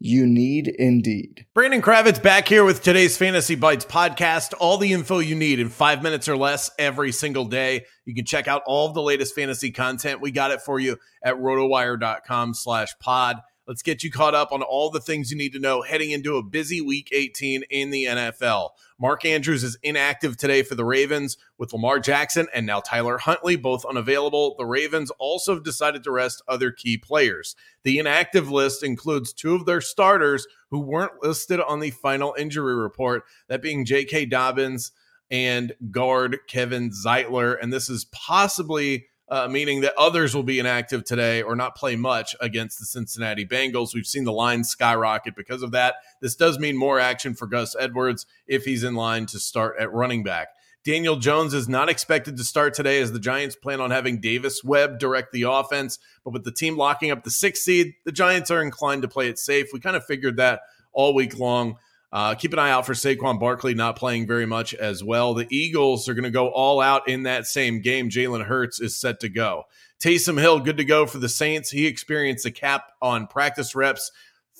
You need Indeed. Brandon Kravitz back here with today's Fantasy Bites podcast. All the info you need in five minutes or less every single day. You can check out all of the latest fantasy content. We got it for you at rotowire.com slash pod. Let's get you caught up on all the things you need to know heading into a busy week 18 in the NFL. Mark Andrews is inactive today for the Ravens with Lamar Jackson and now Tyler Huntley both unavailable. The Ravens also have decided to rest other key players. The inactive list includes two of their starters who weren't listed on the final injury report, that being J.K. Dobbins and guard Kevin Zeitler. And this is possibly uh, meaning that others will be inactive today or not play much against the Cincinnati Bengals. We've seen the line skyrocket because of that. This does mean more action for Gus Edwards if he's in line to start at running back. Daniel Jones is not expected to start today as the Giants plan on having Davis Webb direct the offense. But with the team locking up the sixth seed, the Giants are inclined to play it safe. We kind of figured that all week long. Uh, keep an eye out for Saquon Barkley not playing very much as well. The Eagles are going to go all out in that same game. Jalen Hurts is set to go. Taysom Hill, good to go for the Saints. He experienced a cap on practice reps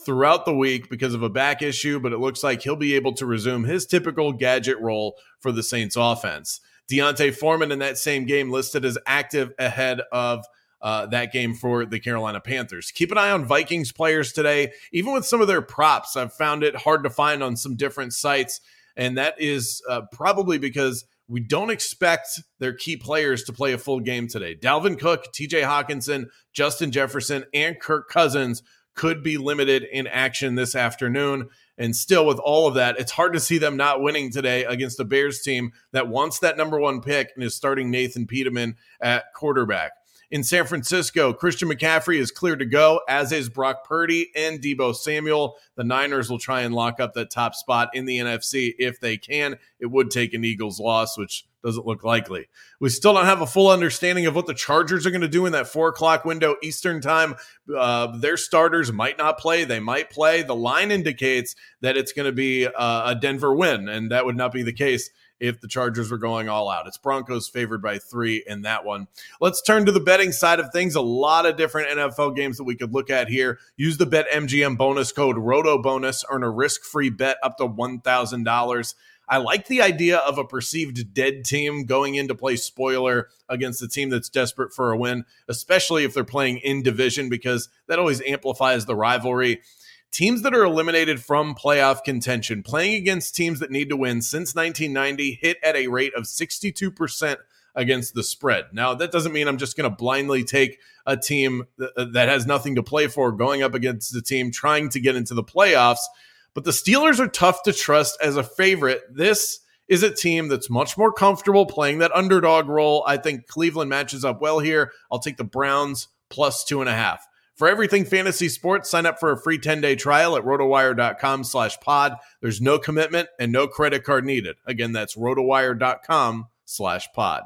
throughout the week because of a back issue, but it looks like he'll be able to resume his typical gadget role for the Saints offense. D'Onta Foreman in that same game listed as active ahead of uh, that game for the Carolina Panthers. Keep an eye on Vikings players today. Even with some of their props, I've found it hard to find on some different sites. And that is uh, probably because we don't expect their key players to play a full game today. Dalvin Cook, TJ Hockenson, Justin Jefferson, and Kirk Cousins could be limited in action this afternoon. And still, with all of that, it's hard to see them not winning today against the Bears team that wants that number one pick and is starting Nathan Peterman at quarterback in San Francisco. Christian McCaffrey is clear to go, as is Brock Purdy and Deebo Samuel. The Niners will try and lock up that top spot in the NFC if they can. It would take an Eagles loss, which doesn't look likely. We still don't have a full understanding of what the Chargers are going to do in that four o'clock window Eastern time. Uh, their starters might not play, they might play. The line indicates that it's going to be uh, a Denver win, and that would not be the case if the Chargers were going all out. It's Broncos favored by three in that one. Let's turn to the betting side of things. A lot of different NFL games that we could look at here. Use the BetMGM bonus code ROTO bonus, earn a risk free bet up to $1,000. I like the idea of a perceived dead team going in to play spoiler against a team that's desperate for a win, especially if they're playing in division, because that always amplifies the rivalry teams that are eliminated from playoff contention, playing against teams that need to win since 1990, hit at a rate of 62% against the spread. Now, that doesn't mean I'm just going to blindly take a team uh, that has nothing to play for going up against a team trying to get into the playoffs, but the Steelers are tough to trust as a favorite. This is a team that's much more comfortable playing that underdog role. I think Cleveland matches up well here. I'll take the Browns plus two and a half. For everything fantasy sports, sign up for a free 10-day trial at rotowire.com slash pod. There's no commitment and no credit card needed. Again, that's rotowire.com slash pod.